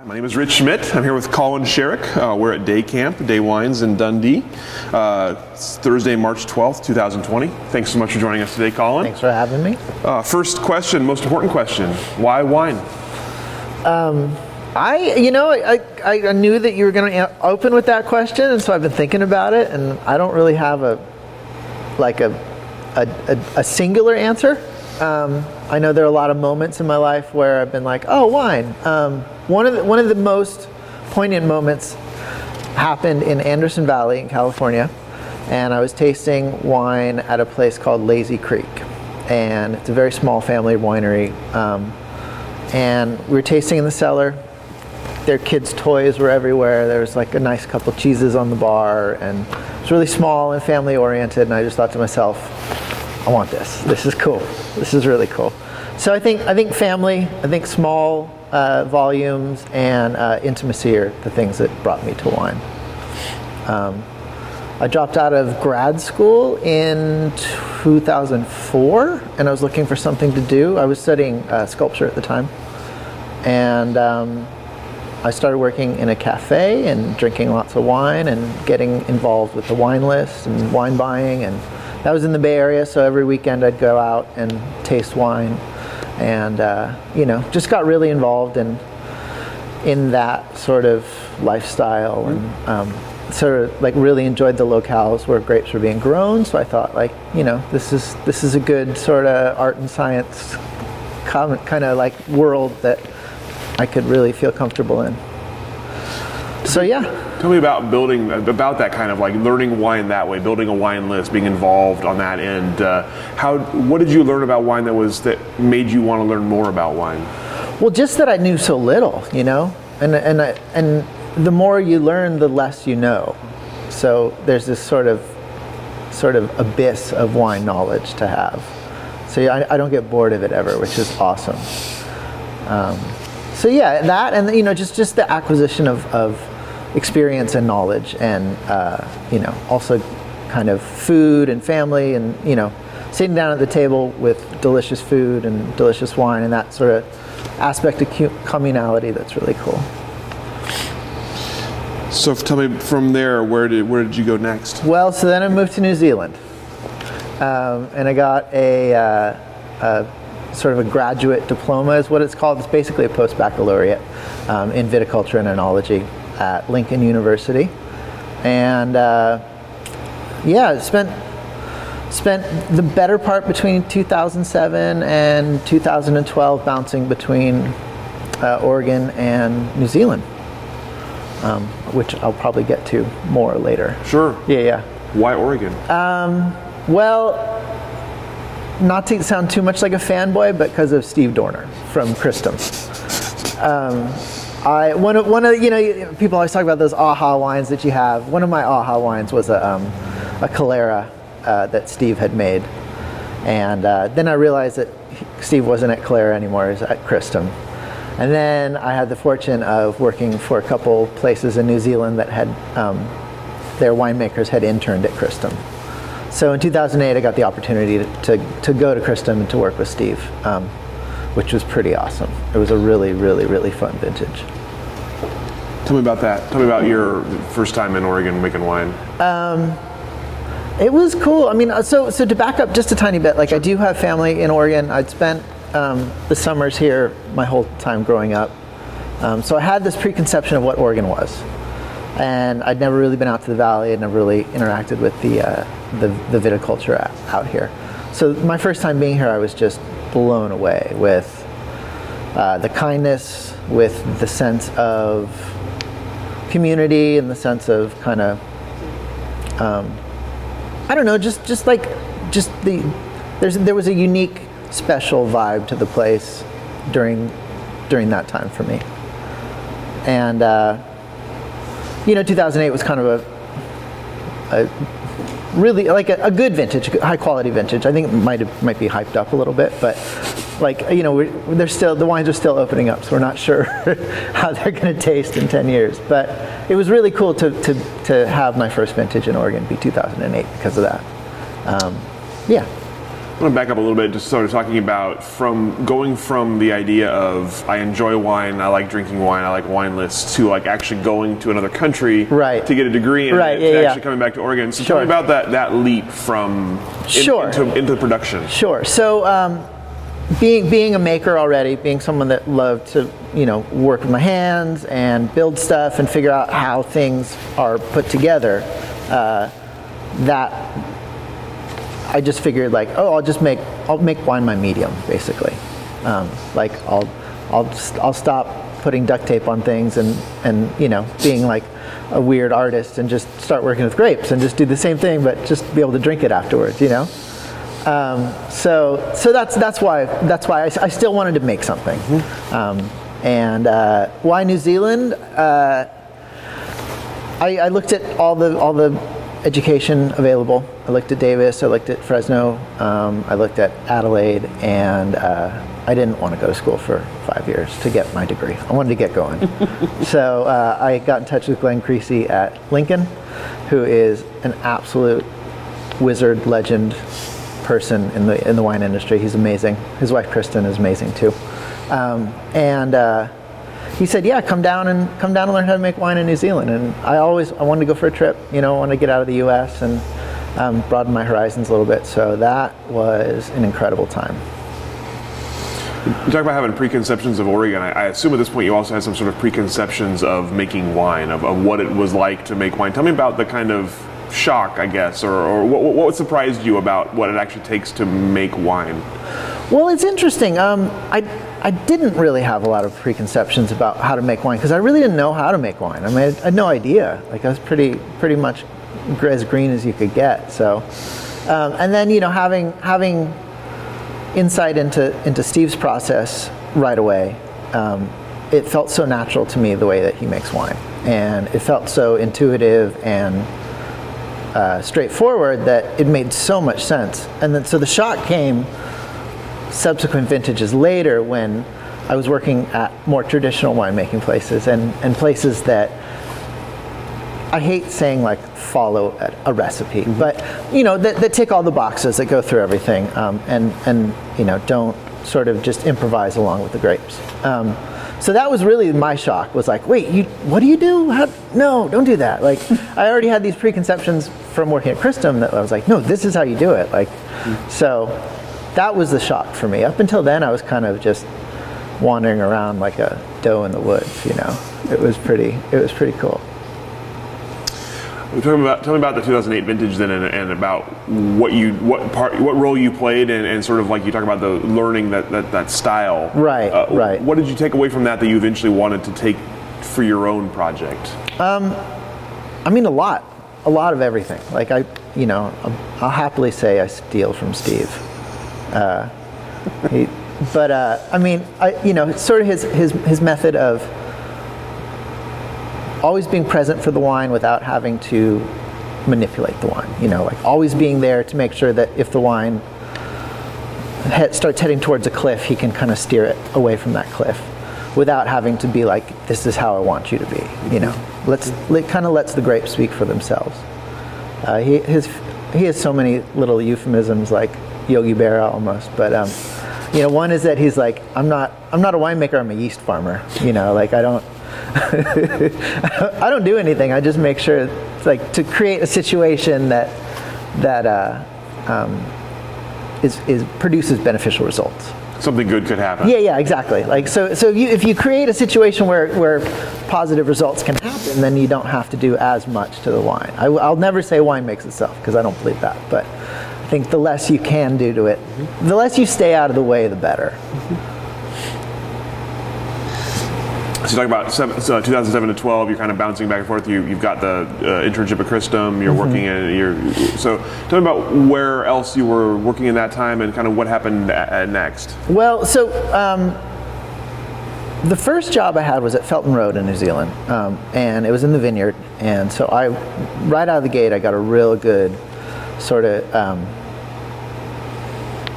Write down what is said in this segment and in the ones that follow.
Right, my name is Rich Schmidt. I'm here with Colin Shirek. Uh, we're at Day Camp, Day Wines in Dundee. Uh, it's Thursday, March 12th, 2020. Thanks so much for joining us today, Colin. Thanks for having me. Uh, first question, most important question why wine? I, you know, I, I, I knew that you were going to open with that question, and so I've been thinking about it, and I don't really have a, like a, a, a, a singular answer. Um, I know there are a lot of moments in my life where I've been like, oh, wine. Um, one of the, one of the most poignant moments happened in Anderson Valley in California, and I was tasting wine at a place called Lazy Creek, and it's a very small family winery. Um, and we were tasting in the cellar. Their kids' toys were everywhere. There was like a nice couple cheeses on the bar, and it's really small and family oriented. And I just thought to myself, I want this. This is cool. This is really cool. So I think I think family, I think small uh, volumes and uh, intimacy are the things that brought me to wine. Um, I dropped out of grad school in 2004, and I was looking for something to do. I was studying uh, sculpture at the time, and um, I started working in a cafe and drinking lots of wine and getting involved with the wine list and wine buying. And that was in the Bay Area, so every weekend I'd go out and taste wine, and uh, you know, just got really involved in in that sort of lifestyle and um, sort of like really enjoyed the locales where grapes were being grown. So I thought like, you know, this is this is a good sort of art and science kind of like world that I could really feel comfortable in. So yeah. Tell me about building, about that kind of like learning wine that way, building a wine list, being involved on that end. Uh, how, what did you learn about wine that was that made you want to learn more about wine? Well, just that I knew so little, you know, and and I, and the more you learn, the less you know. So there's this sort of sort of abyss of wine knowledge to have. So I, I don't get bored of it ever, which is awesome. Um, so yeah, that and you know just just the acquisition of, of experience and knowledge, and uh, you know also kind of food and family, and you know sitting down at the table with delicious food and delicious wine, and that sort of aspect of communality that's really cool. So tell me from there, where did where did you go next? Well, so then I moved to New Zealand, um, and I got a, uh, a sort of a graduate diploma, is what it's called. It's basically a post baccalaureate um, in viticulture and enology at Lincoln University, and uh, yeah, spent spent the better part between 2007 and 2012 bouncing between uh, Oregon and New Zealand, um, which I'll probably get to more later. Sure. Yeah, yeah. Why Oregon? Well, not to sound too much like a fanboy, but because of Steve Doerner from Cristom. Um, I one of one of you know people always talk about those aha wines that you have. One of my aha wines was a um, a Calera uh, that Steve had made, and uh, then I realized that Steve wasn't at Calera anymore; he was at Cristom. And then I had the fortune of working for a couple places in New Zealand that had um, their winemakers had interned at Cristom. So in 2008, I got the opportunity to, to, to go to Cristom and to work with Steve, um, which was pretty awesome. It was a really, really, really fun vintage. Tell me about that. Tell me about your first time in Oregon making wine. It was cool. I mean, uh, so so to back up just a tiny bit, like I do have family in Oregon. I'd spent um, the summers here my whole time growing up, um, so I had this preconception of what Oregon was, and I'd never really been out to the valley. I'd never really interacted with the uh, the, the viticulture out here. So my first time being here, I was just blown away with uh, the kindness, with the sense of community, and the sense of kind of I don't know, just just like just the there's there was a unique special vibe to the place during during that time for me. And uh, you know, 2008 was kind of a, a really like a, a good vintage, high quality vintage. I think it might have, might be hyped up a little bit, but like you know, they're still the wines are still opening up, so we're not sure how they're going to taste in 10 years. But it was really cool to, to, to have my first vintage in Oregon be 2008 because of that. Um, yeah. I want to back up a little bit, just sort of talking about from going from the idea of I enjoy wine, I like drinking wine, I like wine lists, to like actually going to another country Right. to get a degree and Right, yeah, yeah. actually coming back to Oregon. So Sure. tell me about that, that leap from in- Sure. into, into production. Sure. So, um, being being a maker already, being someone that loved to you know work with my hands and build stuff and figure out how things are put together, uh, that I just figured like, oh, I'll just make I'll make wine my medium basically. Um, like I'll I'll just, I'll stop putting duct tape on things and and you know being like a weird artist and just start working with grapes and just do the same thing but just be able to drink it afterwards. You know. Um, so so that's that's why that's why I, I still wanted to make something. Um, and uh, why New Zealand? Uh, I, I looked at all the all the education available. I looked at Davis. I looked at Fresno. Um, I looked at Adelaide, and uh, I didn't want to go to school for five years to get my degree. I wanted to get going. so uh, I got in touch with Glenn Creasy at Lincoln, who is an absolute wizard legend person in the in the wine industry. He's amazing. His wife Kristen is amazing too. Um, and uh, he said, "Yeah, come down and come down and learn how to make wine in New Zealand." And I always I wanted to go for a trip. You know, I wanted to get out of the U.S. and um, broaden my horizons a little bit. So that was an incredible time. You talk about having preconceptions of Oregon. I, I assume at this point you also had some sort of preconceptions of making wine, of, of what it was like to make wine. Tell me about the kind of shock, I guess, or, or what, what surprised you about what it actually takes to make wine. Well, it's interesting. Um, I I didn't really have a lot of preconceptions about how to make wine because I really didn't know how to make wine. I mean, I had no idea. Like I was pretty pretty much as green as you could get. So, um, and then you know having having insight into into Steve's process right away, um, it felt so natural to me the way that he makes wine, and it felt so intuitive and uh, straightforward that it made so much sense. And then so the shock came subsequent vintages later when I was working at more traditional winemaking places and, and places that I hate saying like follow a, a recipe, but you know that, that tick all the boxes that go through everything, um, and and you know don't sort of just improvise along with the grapes. Um, so that was really my shock. Was like, wait, you what do you do? How, no, don't do that. Like I already had these preconceptions from working at Cristom that I was like, no, this is how you do it. Like so that was the shock for me. Up until then, I was kind of just wandering around like a doe in the woods. You know, it was pretty. It was pretty cool. Tell me about, tell me about the 2008 vintage then, and, and about what you what part what role you played, and, and sort of like you talk about the learning that that, that style. Right, right. What did you take away from that that you eventually wanted to take for your own project? Um, I mean, a lot, a lot of everything. Like I, you know, I'll happily say I steal from Steve. Uh, he, but uh, I mean, I, you know, sort of his his his method of always being present for the wine without having to manipulate the wine. You know, like always being there to make sure that if the wine he- starts heading towards a cliff, he can kind of steer it away from that cliff without having to be like, this is how I want you to be. You know, let's kind of lets the grapes speak for themselves. Uh, he his he has so many little euphemisms like Yogi Berra almost, but um, you know, one is that he's like, I'm not I'm not a winemaker, I'm a yeast farmer. You know, like I don't I don't do anything. I just make sure it's like to create a situation that that uh, um, is, is produces beneficial results. Something good could happen. Yeah, yeah, exactly. Like so, so if you, if you create a situation where, where positive results can happen, then you don't have to do as much to the wine. I, will never say wine makes itself because I don't believe that. But think the less you can do to it, the less you stay out of the way, the better. So you talk about seven, so 2007 to 12. You're kind of bouncing back and forth. You, you've got the uh, internship at Cristom. You're working in. You're, so tell me about where else you were working in that time and kind of what happened a- a- next. Well, so um, the first job I had was at Felton Road in New Zealand, um, and it was in the vineyard. And so I, right out of the gate, I got a real good sort of um,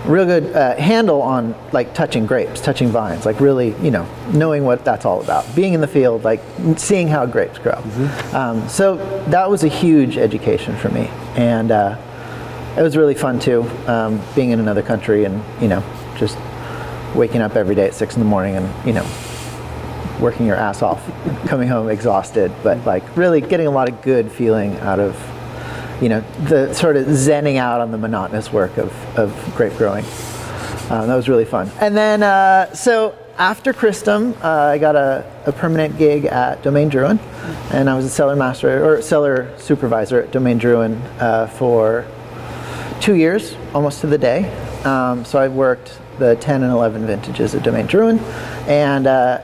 real good uh, handle on like touching grapes, touching vines, like really, you know, knowing what that's all about. Being in the field, like seeing how grapes grow. Um, so that was a huge education for me, and uh, it was really fun too, um, being in another country and you know, just waking up every day at six in the morning and you know, working your ass off, coming home exhausted, but like really getting a lot of good feeling out of you know, the sort of zenning out on the monotonous work of, of grape growing. Um, that was really fun. And then, uh, so after Cristom, uh, I got a, a, permanent gig at Domaine Drouhin, and I was a cellar master or cellar supervisor at Domaine Drouhin uh, for two years, almost to the day. Um, so I worked the 10 and 11 vintages at Domaine Drouhin, and uh,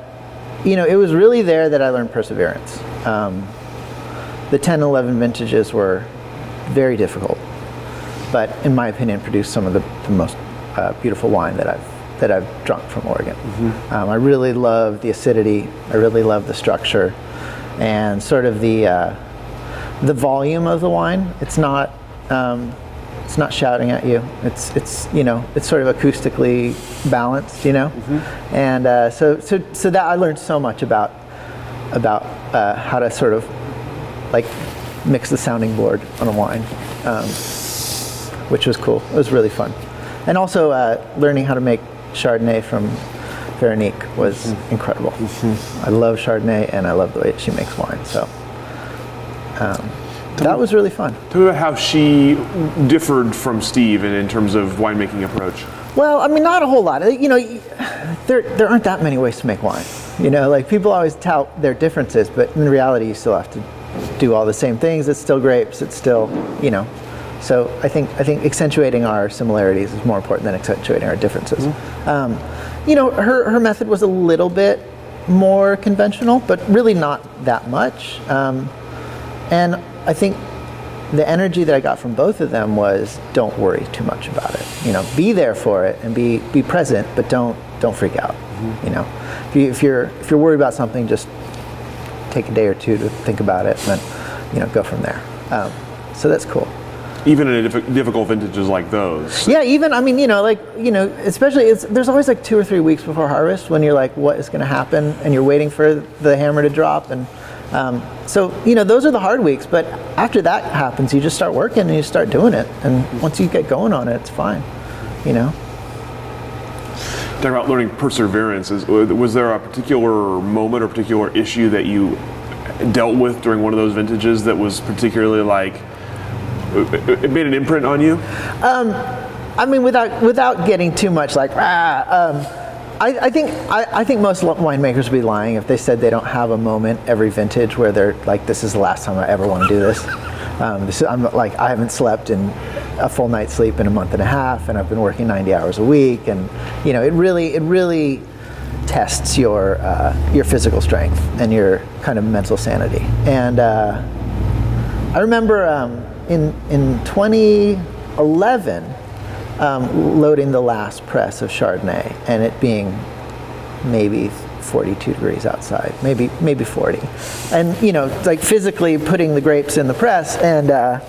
you know, it was really there that I learned perseverance. Um, the 10 and 11 vintages were very difficult, but in my opinion, produced some of the, the most uh, beautiful wine that I've that I've drunk from Oregon. Mm-hmm. Um, I really love the acidity. I really love the structure, and sort of the uh, the volume of the wine. It's not um, it's not shouting at you. It's it's you know it's sort of acoustically balanced. You know, mm-hmm. and uh, so so so that I learned so much about about uh, how to sort of like mix the sounding board on a wine, um, which was cool. It was really fun. And also uh, learning how to make Chardonnay from Veronique was mm-hmm. incredible. Mm-hmm. I love Chardonnay and I love the way she makes wine. So um, that was really fun. Tell me about how she differed from Steve in, in terms of winemaking approach. Well, I mean, not a whole lot. You know, there, there aren't that many ways to make wine. You know, like people always tout their differences, but in reality, you still have to do all the same things. It's still grapes. It's still, you know. So I think I think accentuating our similarities is more important than accentuating our differences. Mm-hmm. Um, you know, her her method was a little bit more conventional, but really not that much. Um, and I think the energy that I got from both of them was don't worry too much about it. You know, be there for it and be be present, but don't don't freak out. Mm-hmm. You know, if, you, if you're if you're worried about something, just take a day or two to think about it, and then you know go from there. Um, so that's cool. Even in diff- difficult vintages like those. Yeah, even I mean, you know, like you know, especially it's there's always like two or three weeks before harvest when you're like, what is going to happen, and you're waiting for the hammer to drop, and um, so you know, those are the hard weeks. But after that happens, you just start working and you start doing it, and once you get going on it, it's fine. You know talking about learning perseverance, is, was there a particular moment or particular issue that you dealt with during one of those vintages that was particularly like it made an imprint on you? Um, I mean, without without getting too much like, um, I, I, think I, I, think most winemakers would be lying if they said they don't have a moment every vintage where they're like, this is the last time I ever want to do this. Um, this I'm like, I haven't slept in a full night's sleep in a month and a half, and I've been working 90 hours a week, and you know, it really, it really tests your uh, your physical strength and your kind of mental sanity. And uh, I remember um, in in 2011 um, loading the last press of Chardonnay, and it being maybe 42 degrees outside, maybe maybe 40, and you know, like physically putting the grapes in the press and. Uh,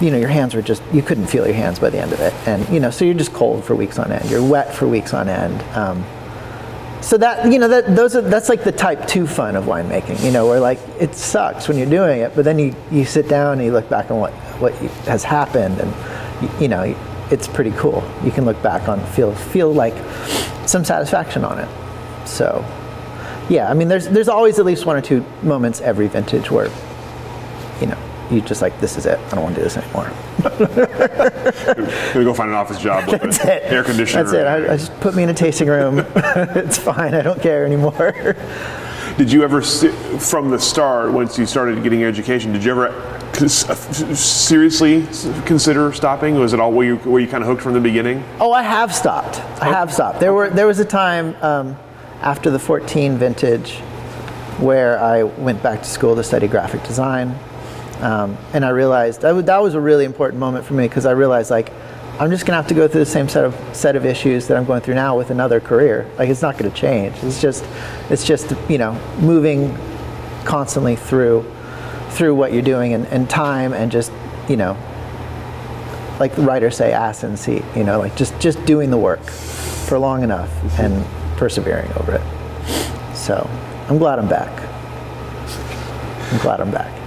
you know, your hands were just, you couldn't feel your hands by the end of it. And, you know, so you're just cold for weeks on end. You're wet for weeks on end. Um, so that, you know, that, those are, that's like the type two fun of winemaking, you know, where like it sucks when you're doing it, but then you, you sit down and you look back on what, what has happened and, you, you know, it's pretty cool. You can look back on, feel, feel like some satisfaction on it. So, yeah, I mean, there's, there's always at least one or two moments every vintage where, you know, you just like this is it. I don't want to do this anymore. Gonna go find an office job with That's it. air conditioner. That's it. I, I just put me in a tasting room. it's fine. I don't care anymore. Did you ever, from the start, once you started getting your education, did you ever uh, seriously consider stopping? Was it all were you were you kind of hooked from the beginning? Oh, I have stopped. I have stopped. There were there was a time um, after the 14 vintage where I went back to school to study graphic design um, and I realized that, that was a really important moment for me because I realized like I'm just gonna have to go through the same set of set of issues that I'm going through now with another career. Like it's not gonna change. It's just it's just you know moving constantly through through what you're doing and, and time and just you know like the writers say ass and seat you know like just just doing the work for long enough and persevering over it so i'm glad i'm back i'm glad i'm back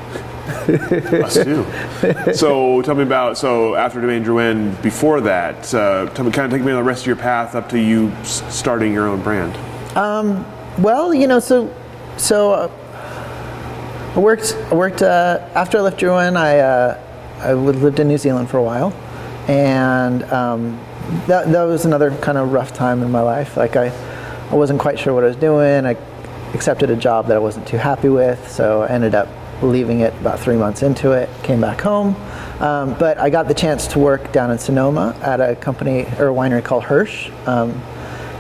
Us too. so tell me about so after Domaine Drouhin, before that, uh, tell me kind of take me on the rest of your path up to you starting your own brand. Well, you know, so so uh, I worked. I worked uh, after I left Drouhin. I uh, I lived in New Zealand for a while, and um, that that was another kind of rough time in my life. Like I, I wasn't quite sure what I was doing. I accepted a job that I wasn't too happy with, so I ended up leaving it about three months into it. Came back home, um, but I got the chance to work down in Sonoma at a company or a winery called Hirsch. Um,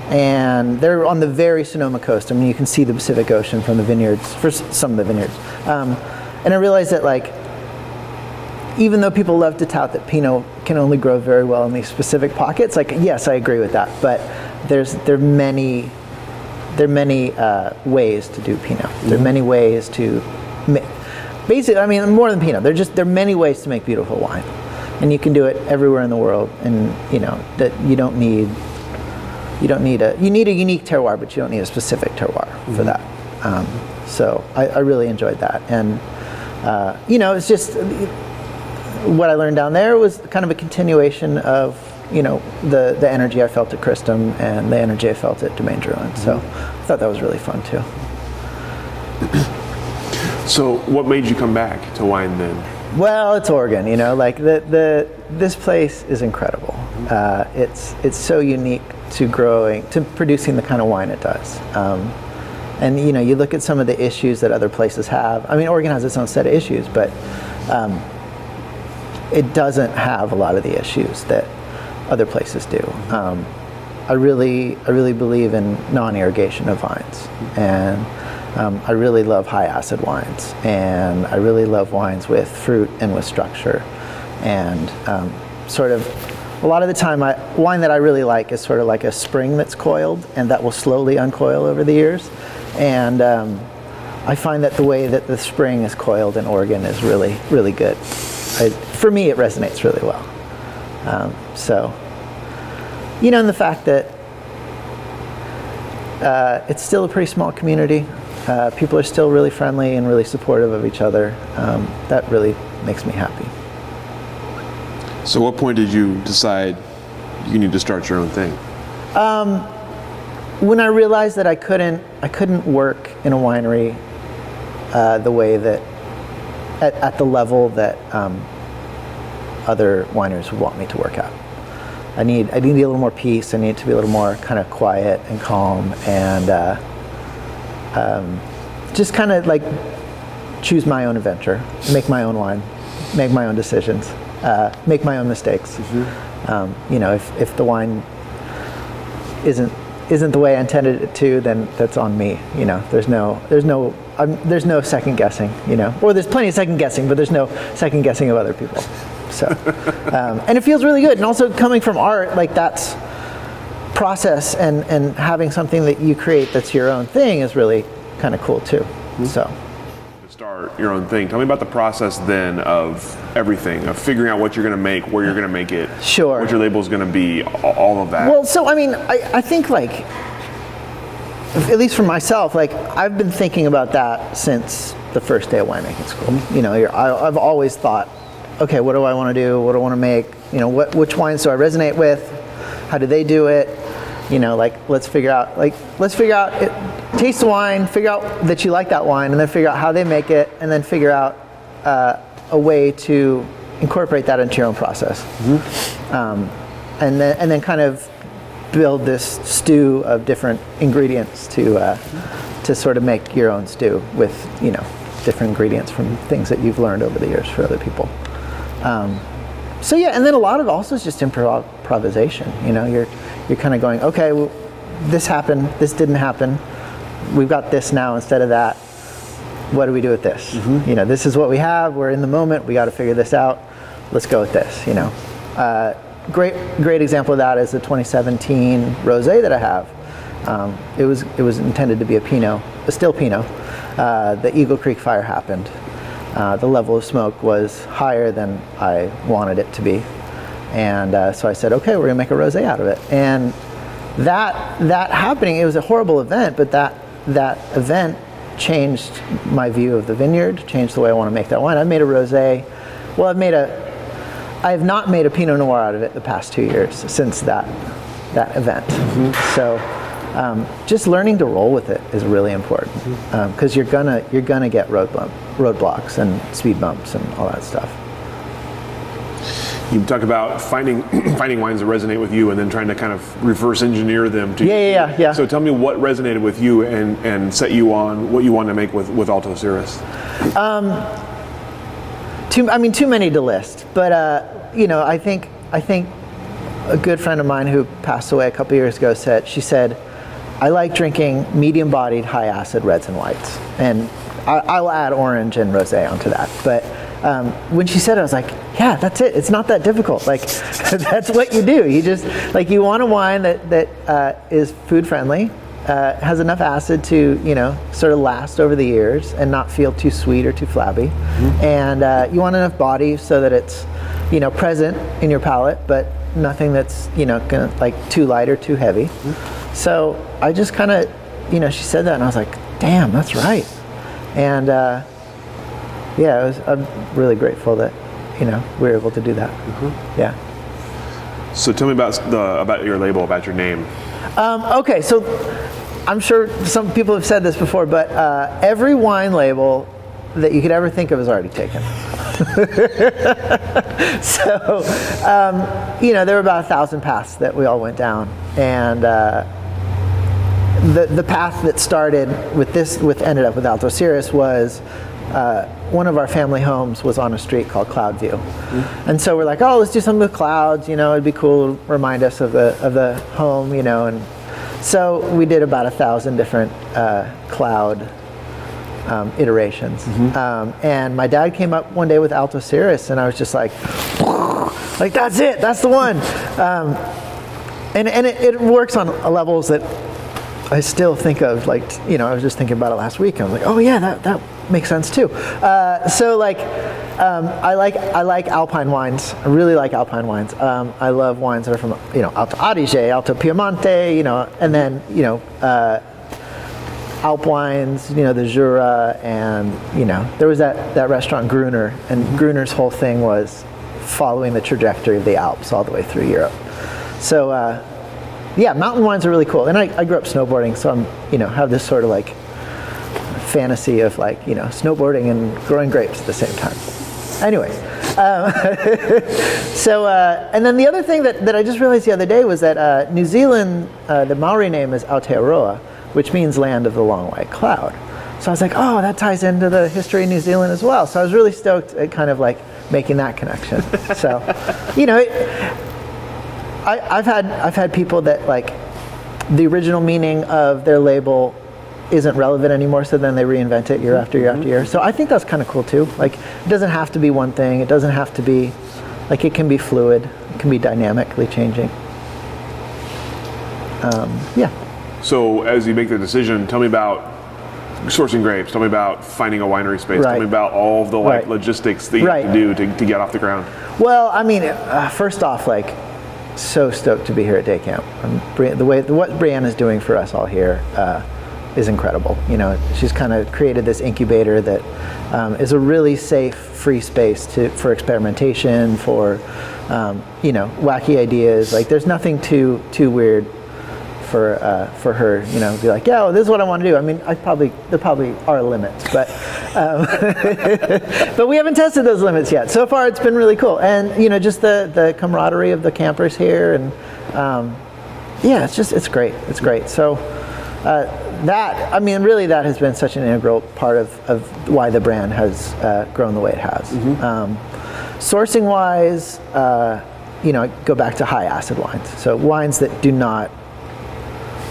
and they're on the very Sonoma coast. I mean, you can see the Pacific Ocean from the vineyards, for some of the vineyards. Um, and I realized that, like, even though people love to tout that Pinot can only grow very well in these specific pockets, like, yes, I agree with that. But there's there are many there are many uh, ways to do Pinot. There are many ways to basically. I mean, more than Pinot. There just there are many ways to make beautiful wine, and you can do it everywhere in the world. And you know that you don't need you don't need a you need a unique terroir, but you don't need a specific terroir for that. Um, so I, I really enjoyed that, and uh, you know, it's just what I learned down there was kind of a continuation of you know the the energy I felt at Cristom and the energy I felt at Domaine Drouhin. So I thought that was really fun too. So what made you come back to wine then? Well, it's Oregon, you know, like the, the this place is incredible. Uh, it's it's so unique to growing to producing the kind of wine it does. Um, and you know, you look at some of the issues that other places have. I mean, Oregon has its own set of issues, but um, it doesn't have a lot of the issues that other places do. Um, I really, I really believe in non-irrigation of vines, and um, I really love high acid wines, and I really love wines with fruit and with structure, and um, sort of. A lot of the time, I, wine that I really like is sort of like a spring that's coiled, and that will slowly uncoil over the years. And um, I find that the way that the spring is coiled in Oregon is really, really good. I, for me, it resonates really well. Um, so, you know, and the fact that uh, it's still a pretty small community. Uh, people are still really friendly and really supportive of each other. Um, that really makes me happy. So what point did you decide you need to start your own thing? When I realized that I couldn't, I couldn't work in a winery uh, the way that, at, at the level that um, other wineries would want me to work at. I need, I need a little more peace. I need to be a little more kind of quiet and calm and uh, um, just kind of like choose my own adventure, make my own wine, make my own decisions, uh, make my own mistakes. Um, you know, if, if the wine isn't isn't the way I intended it to, then that's on me. You know, there's no there's no I'm, there's no second guessing. You know, or there's plenty of second guessing, but there's no second guessing of other people. So, um, and it feels really good. And also coming from art, like that's process and and having something that you create that's your own thing is really kind of cool too. Mm-hmm. So. To start your own thing. Tell me about the process then of everything, of figuring out what you're going to make, where you're going to make it, Sure. what your label is going to be, all of that. Well, so I mean, I, I think like, at least for myself, like I've been thinking about that since the first day of winemaking school. Mm-hmm. You know, you're, I, I've always thought, okay, what do I want to do? What do I want to make? You know, what which wines do I resonate with? How do they do it? You know, like let's figure out like let's figure out it, taste the wine, figure out that you like that wine, and then figure out how they make it, and then figure out uh, a way to incorporate that into your own process um, and then and then kind of build this stew of different ingredients to uh, to sort of make your own stew with you know different ingredients from things that you've learned over the years for other people. Um, so yeah, and then a lot of it also is just improv- improvisation. You know, you're you're kind of going, okay, well, this happened, this didn't happen. We've got this now instead of that. What do we do with this? You know, this is what we have. We're in the moment. We got to figure this out. Let's go with this. You know, uh, great great example of that is the 2017 rosé that I have. Um, it was it was intended to be a Pinot, a still Pinot. Uh, the Eagle Creek fire happened. Uh, the level of smoke was higher than I wanted it to be, and uh, so I said, okay, we're gonna make a rosé out of it. And that that happening, it was a horrible event, but that that event changed my view of the vineyard, changed the way I want to make that wine. I've made a rosé. Well, I've made a. I have not made a Pinot Noir out of it the past two years since that that event. So. Um, just learning to roll with it is really important because you're gonna you're gonna get road bump, roadblocks and speed bumps and all that stuff. You talk about finding finding wines that resonate with you, and then trying to kind of reverse engineer them. To Yeah, yeah, yeah, yeah. So tell me what resonated with you and and set you on what you want to make with with Alto Cirrus. too I mean too many to list, but uh, you know I think I think a good friend of mine who passed away a couple years ago said she said I like drinking medium-bodied, high-acid reds and whites, and I, I'll add orange and rosé onto that. But um, when she said it, I was like, yeah, that's it. It's not that difficult. Like that's what you do. You just like you want a wine that that uh, is food friendly. Uh, has enough acid to you know sort of last over the years and not feel too sweet or too flabby, and uh, you want enough body so that it's you know present in your palate, but nothing that's you know gonna like too light or too heavy. So I just kind of you know she said that and I was like, damn, that's right, and uh, yeah, was, I'm really grateful that you know we were able to do that. Yeah. So tell me about the about your label, about your name. Um, okay, so I'm sure some people have said this before, but uh, every wine label that you could ever think of is already taken. so, um, you know, there were about a thousand paths that we all went down, and uh, the the path that started with this, with ended up with Alto Cirrus was. Uh, one of our family homes was on a street called Cloudview, and so we're like, "Oh, let's do something with clouds." You know, it'd be cool. to Remind us of the of the home. You know, and so we did about a thousand different uh, cloud um, iterations. Um, and my dad came up one day with Alto Cirrus, and I was just like, like that's it, that's the one. Um, and and it, it works on levels that I still think of. Like you know, I was just thinking about it last week. I was like, oh yeah, that that makes sense too. Uh, so like. Um, I like I like Alpine wines. I really like Alpine wines. Um, I love wines that are from you know Alto Adige, Alto Piemonte, you know, and then you know uh, Alp wines, you know, the Jura, and you know, there was that, that restaurant Gruner, and Gruner's whole thing was following the trajectory of the Alps all the way through Europe. So, uh, yeah, mountain wines are really cool. And I, I grew up snowboarding, so I'm, you know, have this sort of like fantasy of like, you know, snowboarding and growing grapes at the same time. Anyway, um, so, uh, and then the other thing that, that I just realized the other day was that uh, New Zealand, uh, the Maori name is Aotearoa, which means land of the long white cloud. So I was like, oh, that ties into the history of New Zealand as well. So I was really stoked at kind of like making that connection. so, you know, it, I, I've had I've had people that like the original meaning of their label isn't relevant anymore, so then they reinvent it year after year after year. So I think that's kind of cool too. Like it doesn't have to be one thing. It doesn't have to be like it can be fluid. It can be dynamically changing. Um, yeah. So as you make the decision, tell me about sourcing grapes. Tell me about finding a winery space. Tell me about all of the like Right. logistics that you Right. have to do to, to get off the ground. Well, I mean, uh, first off, like, so stoked to be here at Day Camp. The way what Brianne is doing for us all here uh, is incredible. You know, she's kind of created this incubator that um, is a really safe, free space to for experimentation, for um, you know, wacky ideas. Like, there's nothing too too weird for uh, for her, you know, be like, yeah, well, this is what I want to do. I mean, I probably there probably are limits, but um, but we haven't tested those limits yet. So far, it's been really cool, and you know, just the the camaraderie of the campers here, and um, yeah, it's just it's great. It's great. So. Uh, that I mean, really, that has been such an integral part of, of why the brand has uh, grown the way it has. Um, sourcing wise, uh, you know, go back to high acid wines. So wines that do not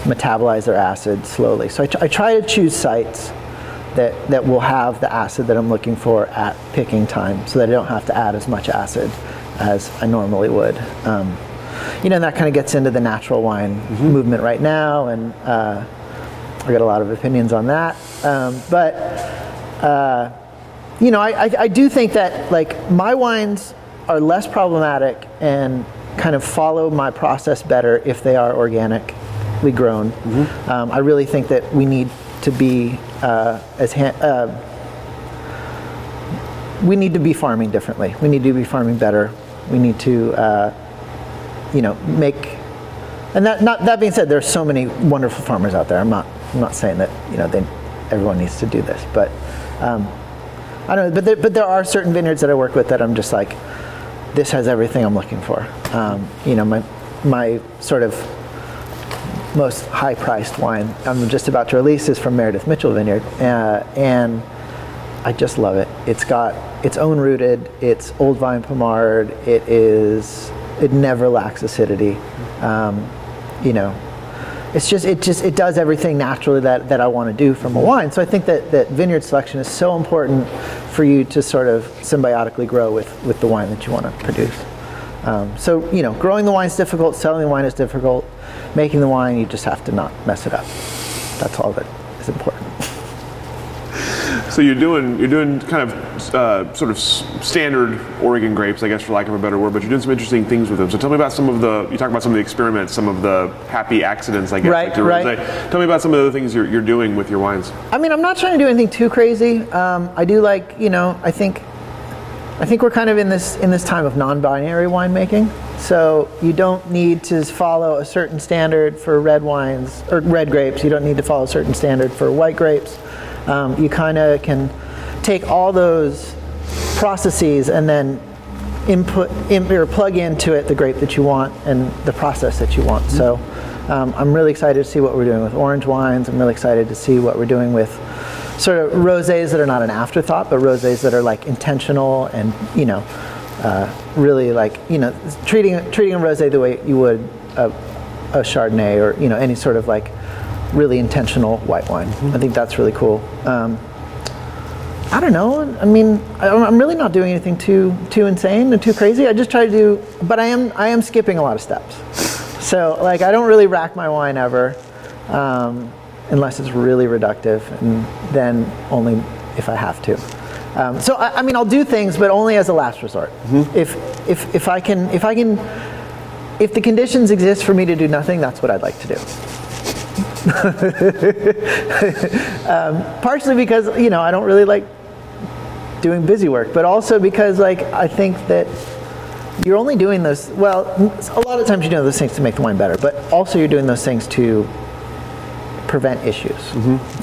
metabolize their acid slowly. So I, try to choose sites that, that will have the acid that I'm looking for at picking time so that I don't have to add as much acid as I normally would. Um, you know, and that kind of gets into the natural wine movement right now, and uh, I got a lot of opinions on that. Um, but uh, you know, I, I, I do think that like my wines are less problematic and kind of follow my process better if they are organically grown. Um, I really think that we need to be uh, as ha- uh, we need to be farming differently. We need to be farming better. We need to, uh, you know, make. And that, not, that being said, there are so many wonderful farmers out there. I'm not, I'm not saying that you know they, everyone needs to do this, but um, I don't know. But there, but there are certain vineyards that I work with that I'm just like, this has everything I'm looking for. Um, you know, my my sort of most high-priced wine I'm just about to release is from Meredith Mitchell Vineyard, uh, and I just love it. It's got its own rooted. It's old vine Pommard. It is. It never lacks acidity. Um, you know, it's just it just it does everything naturally that, that I want to do from a wine. So I think that, that vineyard selection is so important for you to sort of symbiotically grow with, with the wine that you want to produce. Um, so you know, growing the wine is difficult. Selling the wine is difficult. Making the wine, you just have to not mess it up. That's all that is important. So you're doing you're doing kind of uh, sort of standard Oregon grapes, I guess, for lack of a better word. But you're doing some interesting things with them. So tell me about some of the you talk about some of the experiments, some of the happy accidents, I guess. Right, like right. rosé. Tell me about some of the things you're, you're doing with your wines. I mean, I'm not trying to do anything too crazy. Um, I do like, you know, I think, I think we're kind of in this in this time of non-binary winemaking. So you don't need to follow a certain standard for red wines or red grapes. You don't need to follow a certain standard for white grapes. Um, you kind of can take all those processes and then input in, or plug into it the grape that you want and the process that you want. So um, I'm really excited to see what we're doing with orange wines. I'm really excited to see what we're doing with sort of rosés that are not an afterthought, but rosés that are like intentional and you know uh, really like you know treating treating a rosé the way you would a, a Chardonnay or you know any sort of like really intentional white wine. I think that's really cool. Um, I don't know. I mean, I'm really not doing anything too too insane and too crazy. I just try to do, but I am I am skipping a lot of steps. So like I don't really rack my wine ever, um, unless it's really reductive, and then only if I have to. Um, so I, I mean, I'll do things, but only as a last resort. If if if I can if I can if the conditions exist for me to do nothing, that's what I'd like to do. um, partially because you know I don't really like doing busy work, but also because like I think that you're only doing those. Well, a lot of times you're doing those things to make the wine better, but also you're doing those things to prevent issues.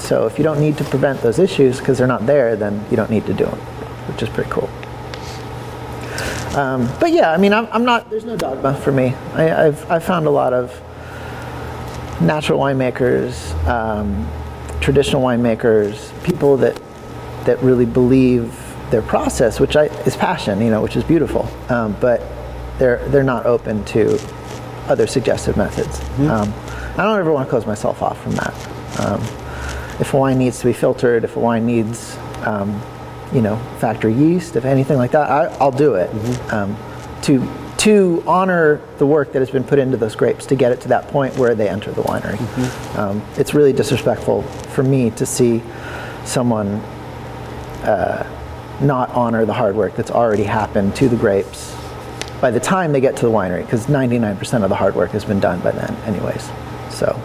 So if you don't need to prevent those issues because they're not there, then you don't need to do them, which is pretty cool. Um, but yeah, I mean, I'm, I'm not. There's no dogma for me. I, I've I've found a lot of natural winemakers, um, traditional winemakers, people that that really believe their process, which I, is passion, you know, which is beautiful. Um, but they're they're not open to other suggestive methods. Um, I don't ever want to close myself off from that. Um, if a wine needs to be filtered, if a wine needs, um, you know, factory yeast, if anything like that, I, I'll do it. Um, to to honor the work that has been put into those grapes to get it to that point where they enter the winery. Um, it's really disrespectful for me to see someone uh, not honor the hard work that's already happened to the grapes by the time they get to the winery, because 99% of the hard work has been done by then, anyways. So,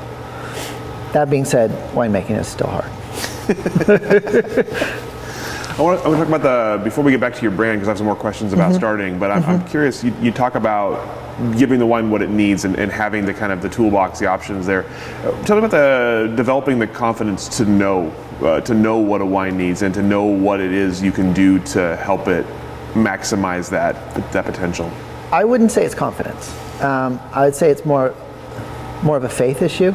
that being said, winemaking is still hard. I want, to, I want to talk about the before we get back to your brand because I have some more questions about starting. But I'm, I'm curious. You, you talk about giving the wine what it needs and, and having the kind of the toolbox, the options there. Tell me about the developing the confidence to know uh, to know what a wine needs and to know what it is you can do to help it maximize that that potential. I wouldn't say it's confidence. Um, I would say it's more more of a faith issue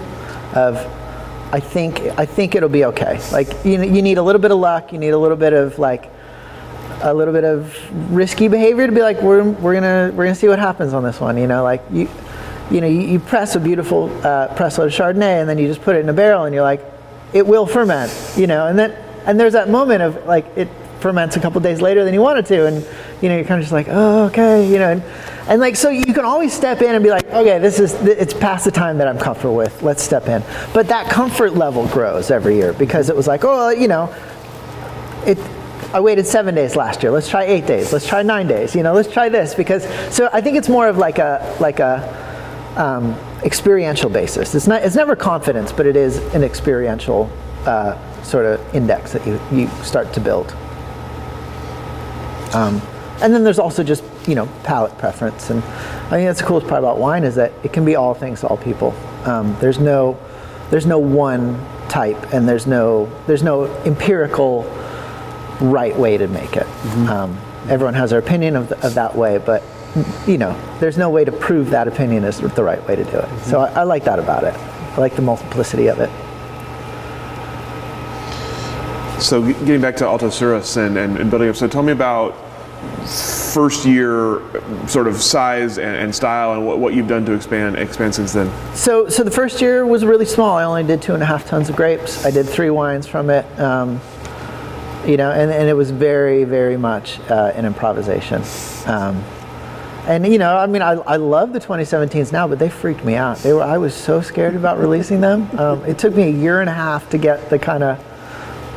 of I think I think it'll be okay. Like you you need a little bit of luck, you need a little bit of like a little bit of risky behavior to be like we're, we're gonna we're gonna see what happens on this one. You know, like you you know you, you press a beautiful uh, press load of Chardonnay and then you just put it in a barrel and you're like it will ferment. You know, and then and there's that moment of like it ferments a couple days later than you want it to, and you know you're kind of just like, oh, okay, you know, and, and like so you can always step in and be like, okay, this is it's past the time that I'm comfortable with. Let's step in. But that comfort level grows every year because it was like, oh, you know, it. I waited seven days last year. Let's try eight days. Let's try nine days. You know, let's try this because. So I think it's more of like a like a um, experiential basis. It's not. It's never confidence, but it is an experiential uh, sort of index that you you start to build. Um, and then there's also just you know palate preference, and I think that's the coolest part about wine is that it can be all things to all people. Um, there's no there's no one type, and there's no there's no empirical right way to make it. Um, everyone has their opinion of, the, of that way, but you know, there's no way to prove that opinion is the right way to do it. So I, I like that about it. I like the multiplicity of it. So getting back to Alto Cirrus and, and, and building up, so tell me about first year sort of size and, and style and what, what you've done to expand expand since then. So, so the first year was really small. I only did two and a half tons of grapes. I did three wines from it. Um, you know, and, and it was very, very much uh, an improvisation. Um, and you know, I mean, I, I love the 2017s now, but they freaked me out. They were, I was so scared about releasing them. Um, it took me a year and a half to get the kind of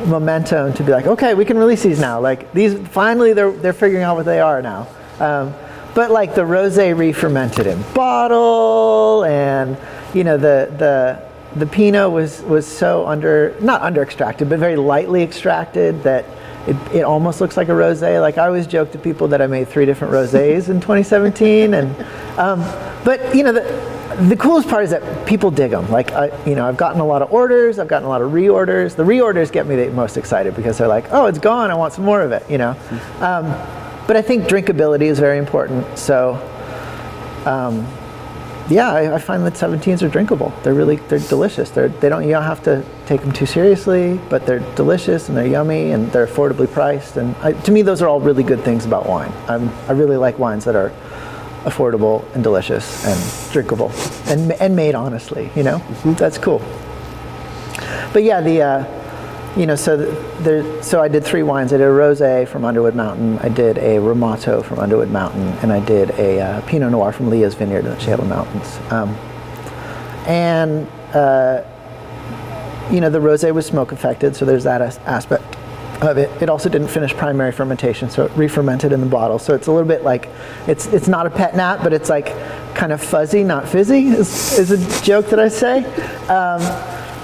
momentum to be like, okay, we can release these now. Like these, finally, they're they're figuring out what they are now. Um, but like the rosé re-fermented in bottle, and you know the the the Pinot was was so under not under extracted, but very lightly extracted that. It, it almost looks like a rosé. Like I always joke to people that I made three different rosés in 2017, and um, but you know the, the coolest part is that people dig them. Like I, you know, I've gotten a lot of orders. I've gotten a lot of reorders. The reorders get me the most excited because they're like, oh, it's gone. I want some more of it. You know. Um, but I think drinkability is very important. So. Um, yeah, I, I find that 17s are drinkable. They're really they're delicious. They're they don't you don't have to take them too seriously, but they're delicious and they're yummy and they're affordably priced. And I, to me, those are all really good things about wine. I'm, I really like wines that are affordable and delicious and drinkable and and made honestly. You know, that's cool. But yeah, the. Uh, you know, so there, so I did three wines. I did a rosé from Underwood Mountain. I did a Ramato from Underwood Mountain, and I did a uh, Pinot Noir from Leah's Vineyard in the Chehalem Mountains. Um, and uh, you know, the rosé was smoke affected, so there's that as- aspect of it. It also didn't finish primary fermentation, so it re-fermented in the bottle. So it's a little bit like it's it's not a pet nat, but it's like kind of fuzzy, not fizzy. Is, is a joke that I say. Um,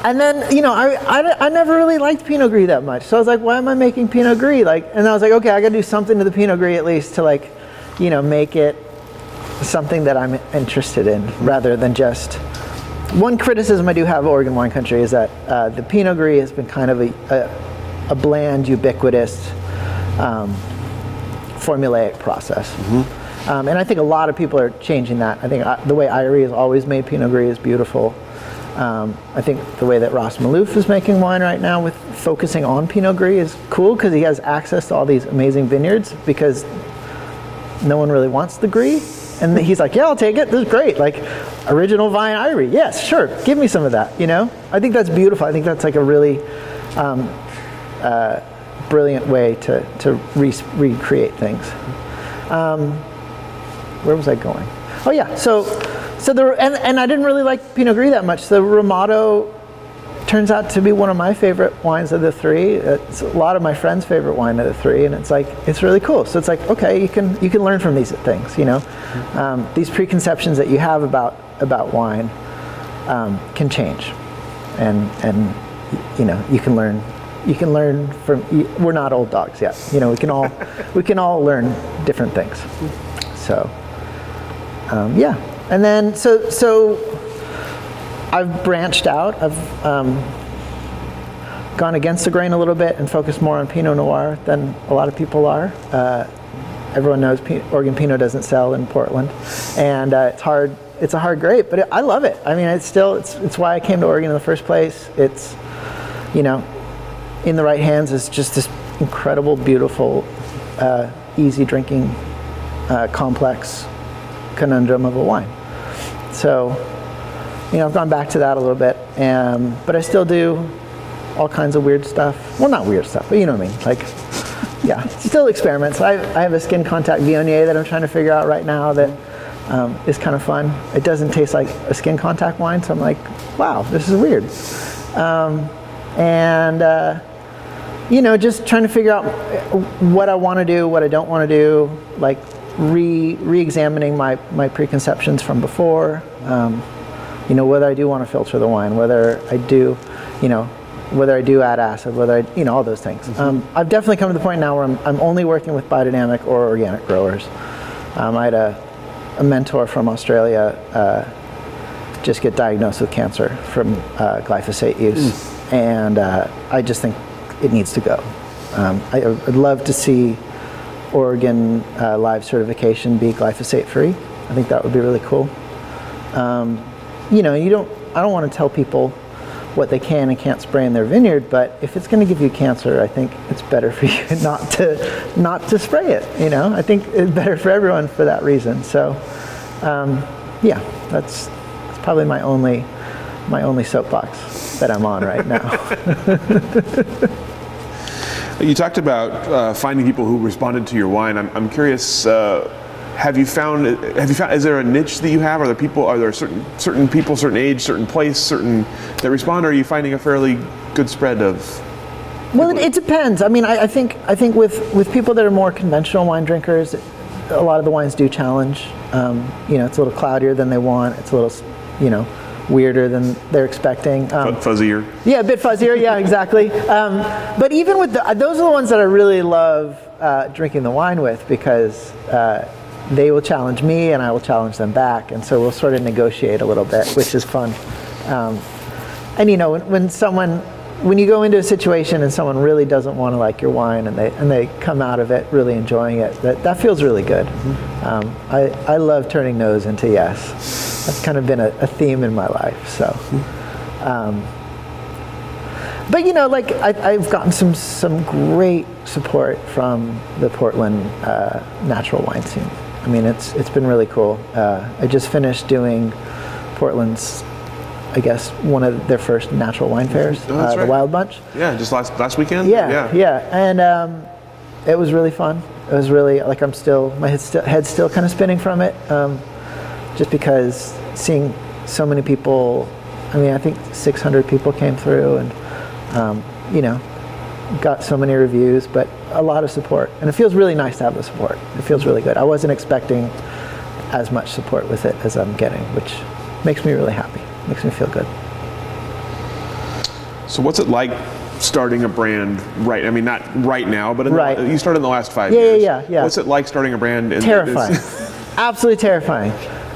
and then, you know, I, I, I never really liked Pinot Gris that much. So I was like, why am I making Pinot Gris? Like, and I was like, okay, I got to do something to the Pinot Gris at least to like, you know, make it something that I'm interested in rather than just. One criticism I do have of Oregon wine country is that uh, the Pinot Gris has been kind of a, a, a bland, ubiquitous, um, formulaic process. Um, and I think a lot of people are changing that. I think uh, the way Eyrie has always made Pinot Gris is beautiful. Um, I think the way that Ross Maloof is making wine right now with focusing on Pinot Gris is cool because he has access to all these amazing vineyards because no one really wants the Gris. And he's like, yeah, I'll take it. This is great. Like original vine Eyrie. Yes, sure. Give me some of that. You know, I think that's beautiful. I think that's like a really um, uh, brilliant way to, to re- recreate things. Um, where was I going? Oh yeah, so so the and, and I didn't really like Pinot Gris that much. The Ramato turns out to be one of my favorite wines of the three. It's a lot of my friends' favorite wine of the three, and it's like it's really cool. So it's like okay, you can you can learn from these things. You know, um, these preconceptions that you have about about wine um, can change, and and you know you can learn. You can learn from. We're not old dogs yet. You know, we can all we can all learn different things. So um, yeah, and then so so I've branched out. I've um, gone against the grain a little bit and focused more on Pinot Noir than a lot of people are. Uh, everyone knows P- Oregon Pinot doesn't sell in Portland, and uh, it's hard. It's a hard grape, but it, I love it. I mean, it's still it's it's why I came to Oregon in the first place. It's you know, in the right hands is just this incredible, beautiful, uh, easy drinking, uh, complex conundrum of a wine. So, you know, I've gone back to that a little bit, um, but I still do all kinds of weird stuff. Well, not weird stuff, but you know what I mean. Like, yeah, still experiments. I, I have a skin contact Viognier that I'm trying to figure out right now that um, is kind of fun. It doesn't taste like a skin contact wine, so I'm like, wow, this is weird. Um, and uh, you know, just trying to figure out what I want to do, what I don't want to do, like re re-examining my my preconceptions from before. Um, you know, whether I do want to filter the wine, whether I do, you know, whether I do add acid, whether I, you know, all those things. Mm-hmm. Um, I've definitely come to the point now where I'm, I'm only working with biodynamic or organic growers. Um, I had a, a mentor from Australia uh, just get diagnosed with cancer from uh, glyphosate use, Mm. and uh, I just think it needs to go. Um, I, I'd love to see Oregon uh, live certification be glyphosate free. I think that would be really cool. Um, you know, you don't. I don't want to tell people what they can and can't spray in their vineyard, but if it's going to give you cancer, I think it's better for you not to not to spray it. You know, I think it's better for everyone for that reason. So, um, yeah, that's that's probably my only my only soapbox that I'm on right now. You talked about uh, finding people who responded to your wine. I'm, I'm curious. Uh, have you found? Have you found? Is there a niche that you have? Are there people? Are there certain certain people, certain age, certain place, certain that respond? Or are you finding a fairly good spread of? Well, it, it depends. I mean, I, I think I think with with people that are more conventional wine drinkers, a lot of the wines do challenge. Um, you know, it's a little cloudier than they want. It's a little, you know, weirder than they're expecting. Um, fuzzier. yeah, a bit fuzzier. Yeah, exactly. Um, but even with the, those are the ones that I really love uh, drinking the wine with because uh, they will challenge me and I will challenge them back, and so we'll sort of negotiate a little bit, which is fun. Um, and you know, when, when someone when you go into a situation and someone really doesn't want to like your wine and they and they come out of it really enjoying it, that, that feels really good. Um, I, I love turning no's into yes. That's kind of been a, a theme in my life. So, um, but you know, like I, I've gotten some some great support from the Portland uh, natural wine scene. I mean, it's it's been really cool. Uh, I just finished doing Portland's, I guess, one of their first natural wine fairs, Oh, uh, right. the Wild Bunch. Yeah, just last last weekend. Yeah, yeah, yeah. and um, it was really fun. It was really like I'm still my head's still, head's still kind of spinning from it, um, just because seeing so many people. I mean, I think 600 people came through, and um, you know, got so many reviews, but a lot of support, and it feels really nice to have the support. It feels really good. I wasn't expecting as much support with it as I'm getting, which makes me really happy. Makes me feel good. So what's it like starting a brand right? I mean, not right now, but in Right. The, you started in the last five Yeah, yeah, years. yeah, yeah. What's it like starting a brand? In terrifying absolutely terrifying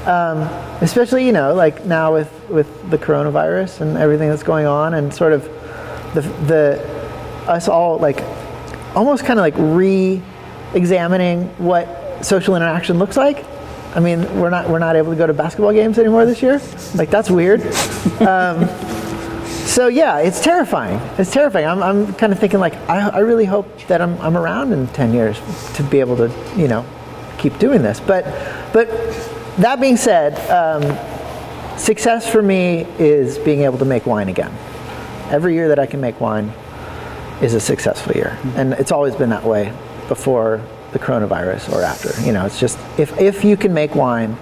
um, especially you know like now with with the coronavirus and everything that's going on and sort of the the us all like almost kind of like re-examining what social interaction looks like i mean we're not we're not able to go to basketball games anymore this year like that's weird um, so yeah, it's terrifying. It's terrifying. I'm, I'm kind of thinking like I, I really hope that I'm, I'm around in 10 years to be able to you know keep doing this. But but that being said, um, success for me is being able to make wine again. Every year that I can make wine is a successful year, and it's always been that way before the coronavirus or after. You know, it's just if if you can make wine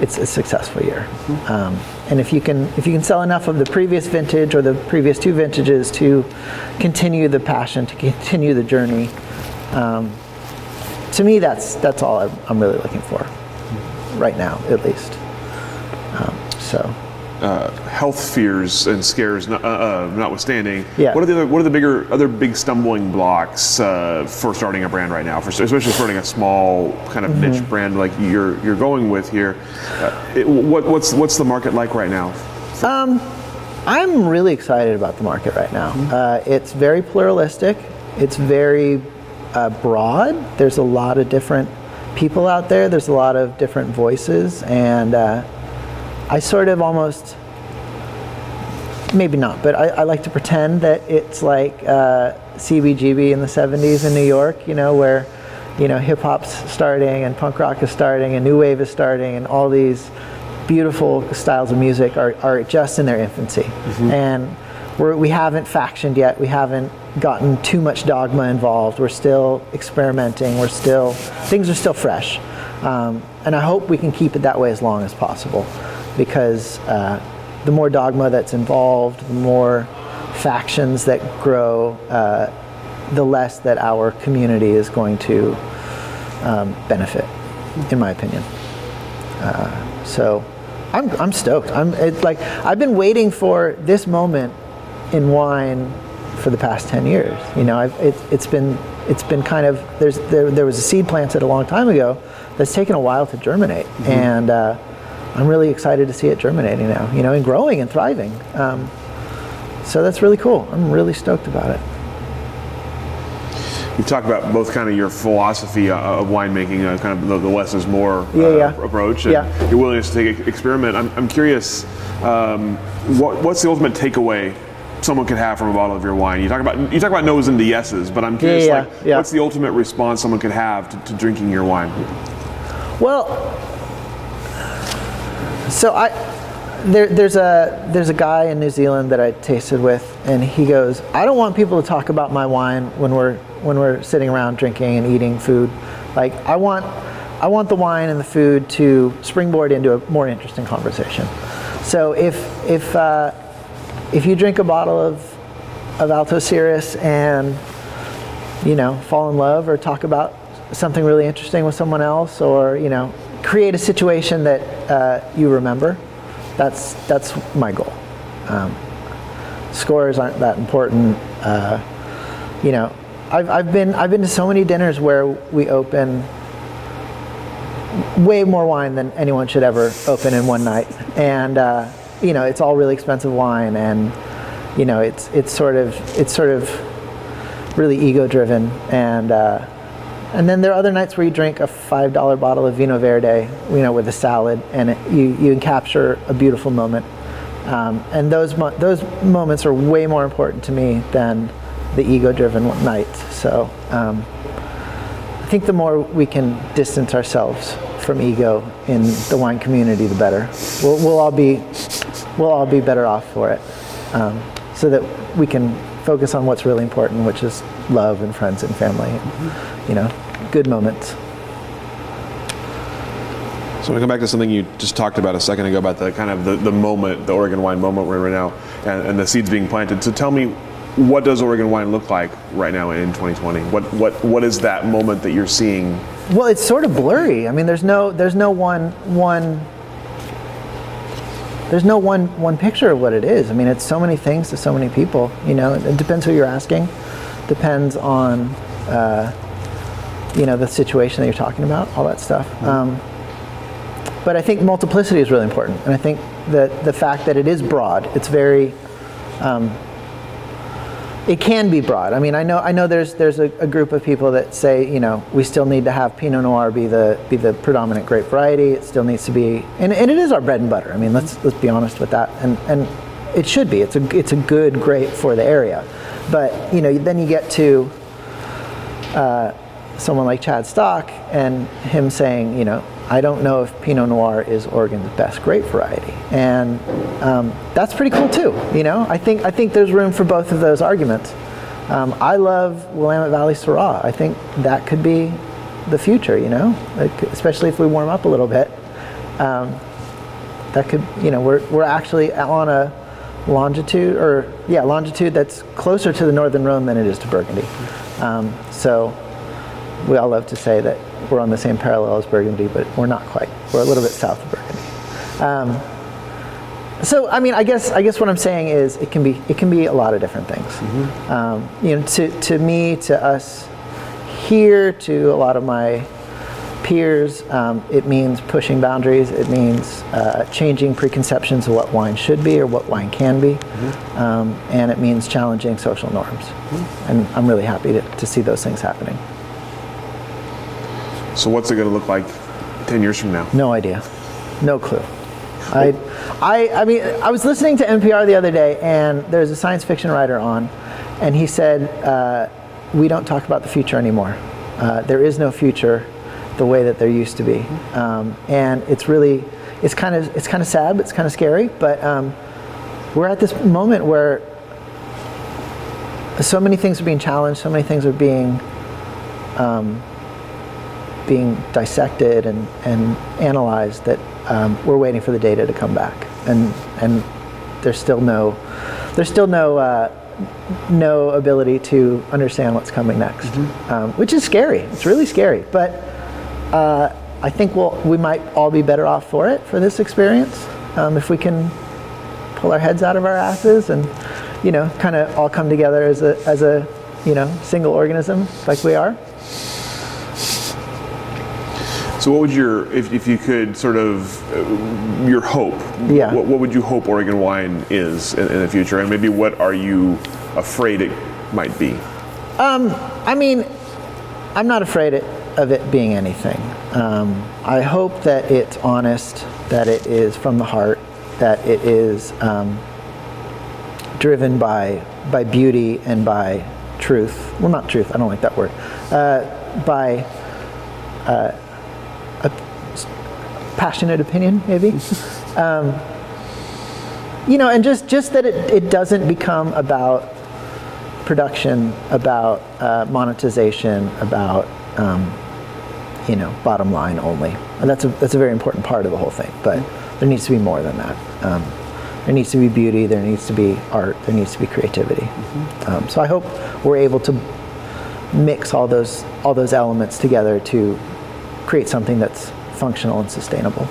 it's a successful year. Um, and if you can if you can sell enough of the previous vintage or the previous two vintages to continue the passion, to continue the journey, um, to me that's that's all I'm, I'm really looking for right now, at least. Um, so health fears and scares uh, uh, notwithstanding, Yeah. what are the other, what are the bigger other big stumbling blocks uh, for starting a brand right now? For especially starting a small kind of Mm-hmm. niche brand like you're you're going with here. Uh, it, what, what's what's the market like right now? Um, I'm really excited about the market right now. Uh, it's very pluralistic. It's very uh, broad. There's a lot of different people out there. There's a lot of different voices, and uh, I sort of almost, maybe not, but I, I like to pretend that it's like uh, CBGB in the 70s in New York. You know, where you know hip hop's starting and punk rock is starting and new wave is starting and all these beautiful styles of music are, are just in their infancy and we're, we haven't factioned yet we haven't gotten too much dogma involved. We're still experimenting. We're still things are still fresh, um, and I hope we can keep it that way as long as possible, because uh, the more dogma that's involved, the more factions that grow, uh, the less that our community is going to um, benefit, in my opinion. Uh, so. I'm, I'm stoked. I'm it's like I've been waiting for this moment in wine for the past 10 years. You know, I've, it, has been it's been kind of there's there, there was a seed planted a long time ago that's taken a while to germinate, mm-hmm. and uh, I'm really excited to see it germinating now. You know, and growing and thriving. Um, so that's really cool. I'm really stoked about it. You talk about both kind of your philosophy uh, of winemaking, uh, kind of the, the less is more uh, yeah, yeah. approach, and yeah. your willingness to take experiment. I'm, I'm curious, um, what, what's the ultimate takeaway someone could have from a bottle of your wine? You talk about you talk about no's and the yeses, but I'm curious, yeah, like, yeah. what's the ultimate response someone could have to, to drinking your wine? Well, so I there, there's a there's a guy in New Zealand that I tasted with, and he goes, I don't want people to talk about my wine when we're when we're sitting around drinking and eating food. Like I want I want the wine and the food to springboard into a more interesting conversation. So if if uh, if you drink a bottle of of Alto Cirrus and you know fall in love or talk about something really interesting with someone else or you know create a situation that uh, you remember that's that's my goal. Um, scores aren't that important uh, you know I've, I've been I've been to so many dinners where we open way more wine than anyone should ever open in one night. And uh, you know, it's all really expensive wine, and you know, it's it's sort of it's sort of really ego driven, and uh, and then there are other nights where you drink a five dollar bottle of Vinho Verde, you know, with a salad, and it, you you capture a beautiful moment, um, and those mo- those moments are way more important to me than the ego driven nights. So. Um, I think the more we can distance ourselves from ego in the wine community, the better. We'll, we'll all be we'll all be better off for it. Um, so that we can focus on what's really important, which is love and friends and family, and, you know, good moments. So I come back to something you just talked about a second ago about the kind of the, the moment, the Oregon wine moment we're in right now, and, and the seeds being planted. So tell me, what does Oregon wine look like right now in 2020? What what what is that moment that you're seeing? Well, it's sort of blurry. I mean, there's no there's no one one there's no one one picture of what it is. I mean, it's so many things to so many people. You know, it depends who you're asking, depends on uh, you know the situation that you're talking about, all that stuff. Mm-hmm. Um, but I think multiplicity is really important, and I think that the fact that it is broad, it's very um, it can be broad. I mean, I know I know there's there's a, a, group of people that say you know we still need to have Pinot Noir be the be the predominant grape variety. It still needs to be, and, and it is our bread and butter. I mean, let's let's be honest with that, and and it should be. It's a it's a good grape for the area, but you know then you get to. Uh, someone like Chad Stock and him saying, you know, I don't know if Pinot Noir is Oregon's best grape variety, and um, that's pretty cool too. You know, I think I think there's room for both of those arguments. Um, I love Willamette Valley Syrah. I think that could be the future. You know, like, especially if we warm up a little bit. Um, that could, you know, we're we're actually on a longitude or yeah longitude that's closer to the northern Rhone than it is to Burgundy. Um, so we all love to say that we're on the same parallel as Burgundy, but we're not quite. We're a little bit south of Burgundy. Um, so, I mean, I guess I guess what I'm saying is it can be it can be a lot of different things. Mm-hmm. Um, you know, to to me, to us here, to a lot of my peers, um, it means pushing boundaries. It means uh, changing preconceptions of what wine should be or what wine can be, mm-hmm. um, and it means challenging social norms. Mm-hmm. And I'm really happy to, to see those things happening. So what's it going to look like 10 years from now? No idea. No clue. I, I, I mean, I was listening to NPR the other day, and there's a science fiction writer on, and he said, uh, "We don't talk about the future anymore. Uh, there is no future, the way that there used to be." Um, and it's really, it's kind of, it's kind of sad, but it's kind of scary. But um, we're at this moment where so many things are being challenged, so many things are being um, being dissected and, and analyzed that um, we're waiting for the data to come back, and and there's still no there's still no uh, no ability to understand what's coming next, um, which is scary. It's really scary, but uh, I think we'll, we might all be better off for it for this experience um, if we can pull our heads out of our asses and you know kind of all come together as a as a you know single organism like we are. So, what would your, if, if you could sort of, uh, your hope, Yeah. what, what would you hope Oregon wine is in, in the future? And maybe what are you afraid it might be? I mean, I'm not afraid it, of it being anything. Um, I hope that it's honest, that it is from the heart, that it is um, driven by by beauty and by truth. Well, not truth. I don't like that word. Uh, by uh, passionate opinion, maybe. um, you know, and just just that it, it doesn't become about production, about uh, monetization, about um, you know bottom line only. And that's a that's a very important part of the whole thing. But there needs to be more than that. Um, there needs to be beauty. There needs to be art. There needs to be creativity. Um, so I hope we're able to mix all those all those elements together to create something that's functional and sustainable.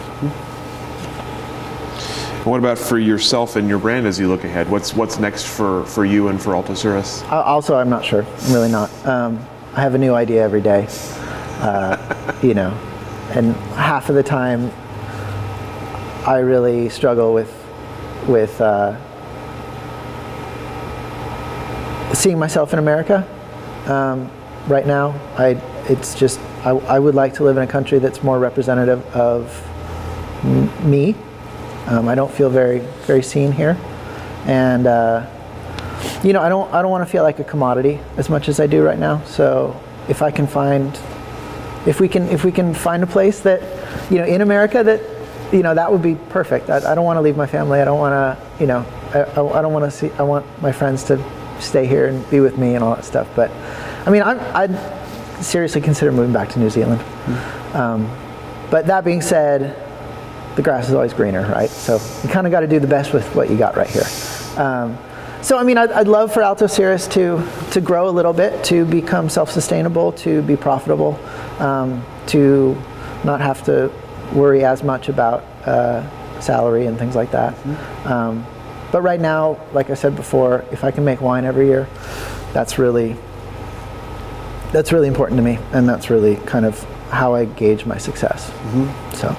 What about for yourself and your brand as you look ahead? What's what's next for, for you and for Alto Cirrus? Uh, Also, I'm not sure. I'm really not. Um, I have a new idea every day, uh, you know, and half of the time, I really struggle with with uh, seeing myself in America. Um, right now, I it's just I, I would like to live in a country that's more representative of m- me. Um, I don't feel very very seen here, and. Uh, you know, I don't I don't want to feel like a commodity as much as I do right now. So if I can find if we can if we can find a place that you know in America that you know that would be perfect. I, I don't want to leave my family. I don't want to you know I, I, I don't want to see I want my friends to stay here and be with me and all that stuff. But I mean I I'd seriously consider moving back to New Zealand. Um, but that being said, the grass is always greener, right? So you kind of got to do the best with what you got right here. Um, so I mean, I'd, I'd love for Alto Cirrus to to grow a little bit, to become self-sustainable, to be profitable, um, to not have to worry as much about uh, salary and things like that. Um, but right now, like I said before, if I can make wine every year, that's really that's really important to me, and that's really kind of how I gauge my success. So.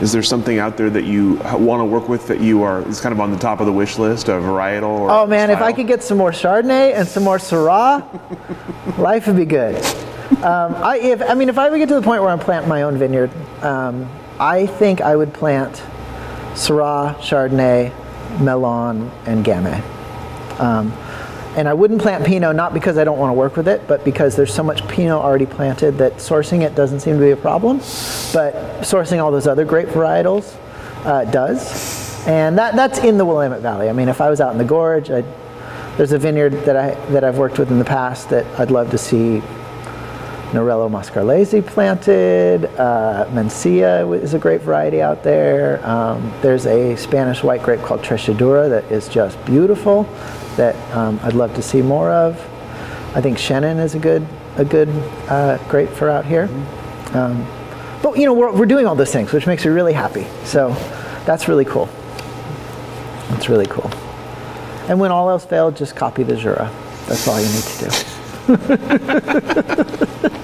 Is there something out there that you want to work with that you are is kind of on the top of the wish list, a varietal? Or Oh man, if I could get some more Chardonnay and some more Syrah, life would be good. Um, I, if, I mean, if I ever get to the point where I'm planting my own vineyard, um, I think I would plant Syrah, Chardonnay, Melon, and Gamay. Um, and I wouldn't plant Pinot not because I don't want to work with it, but because there's so much Pinot already planted that sourcing it doesn't seem to be a problem. But sourcing all those other grape varietals uh, does. And that, that's in the Willamette Valley. I mean, if I was out in the gorge, I'd, there's a vineyard that, I, that I've worked with in the past that I'd love to see Nerello Mascalese planted. Uh, Mencia is a great variety out there. Um, there's a Spanish white grape called Treixadura that is just beautiful that um, I'd love to see more of. I think Chenin is a good a good uh, grape for out here. Um, but you know we're, we're doing all those things, which makes me really happy. So that's really cool. That's really cool. And when all else failed, just copy the Jura. That's all you need to do.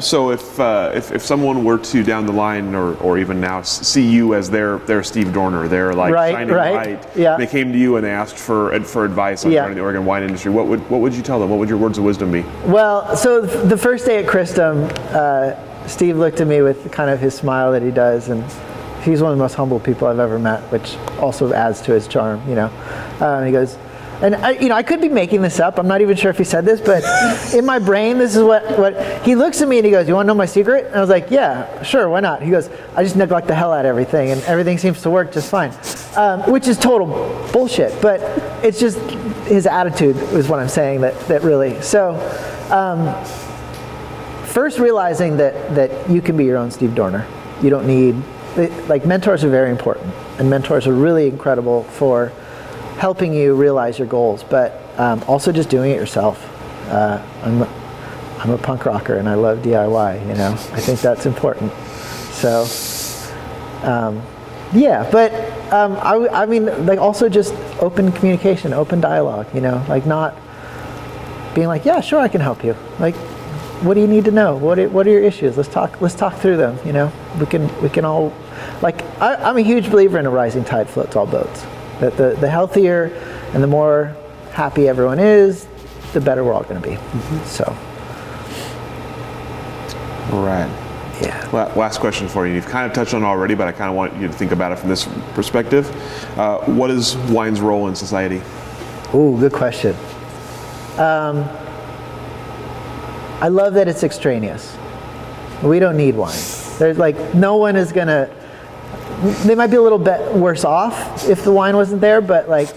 So if, uh, if if someone were to down the line or, or even now see you as their their Steve Doerner, they're like Right, shining right, light. yeah. They came to you and they asked for for advice on Yeah. running the Oregon wine industry. What would what would you tell them? What would your words of wisdom be? Well, so the first day at Cristom, uh, Steve looked at me with kind of his smile that he does, and he's one of the most humble people I've ever met, which also adds to his charm, you know. Um, he goes, and I, you know, I could be making this up. I'm not even sure if he said this, but in my brain, this is what, what he looks at me and he goes, "You want to know my secret?" And I was like, "Yeah, sure, why not?" He goes, "I just neglect the hell out of everything, and everything seems to work just fine," um, which is total bullshit. But it's just his attitude is what I'm saying that that really. So, um, first realizing that that you can be your own Steve Doerner. You don't need like mentors are very important, and mentors are really incredible for helping you realize your goals, but um, also just doing it yourself. Uh, I'm, I'm a punk rocker and I love DIY, you know, I think that's important. So, um, yeah, but um, I, I mean, like also just open communication, open dialogue, you know, like not being like, yeah, sure, I can help you. Like, what do you need to know? What are, what are your issues? Let's talk. Let's talk through them. You know, we can we can all, like, I, I'm a huge believer in a rising tide floats all boats. That the, the healthier and the more happy everyone is, the better we're all going to be. Mm-hmm. So. Right. Yeah. Well, last question for you. You've kind of touched on it already, but I kind of want you to think about it from this perspective. Uh, what is wine's role in society? Ooh, good question. Um, I love that it's extraneous. We don't need wine. There's like no one is gonna they might be a little bit worse off if the wine wasn't there, but like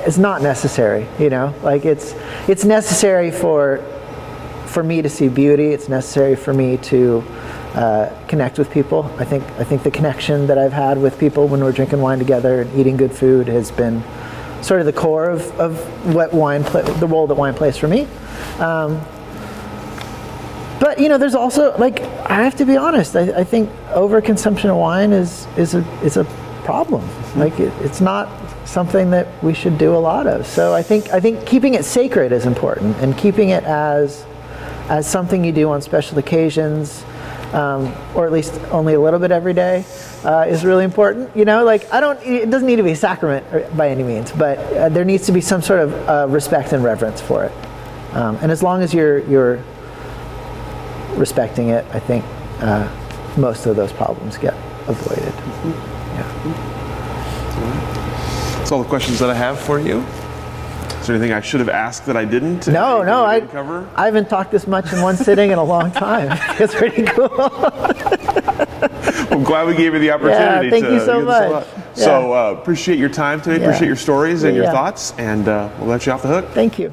it's not necessary, you know? Like it's it's necessary for for me to see beauty. It's necessary for me to uh, connect with people. I think I think the connection that I've had with people when we're drinking wine together and eating good food has been sort of the core of, of what wine the role that wine plays for me. Um, but you know, there's also like I have to be honest. I, I think overconsumption of wine is is a is a problem. Mm-hmm. Like it, it's not something that we should do a lot of. So I think I think keeping it sacred is important, and keeping it as as something you do on special occasions, um, or at least only a little bit every day, uh, is really important. You know, like I don't. It doesn't need to be a sacrament by any means, but uh, there needs to be some sort of uh, respect and reverence for it. Um, and as long as you're you're respecting it, I think uh, most of those problems get avoided. Mm-hmm. Yeah. That's all the questions that I have for you. Is there anything I should have asked that I didn't? No, no, I, cover? I haven't talked this much in one sitting in a long time. it's pretty cool. I'm glad we gave you the opportunity. Yeah, thank to, you so much. Yeah. So uh, appreciate your time today. Yeah. Appreciate your stories and your thoughts, and uh, we'll let you off the hook. Thank you.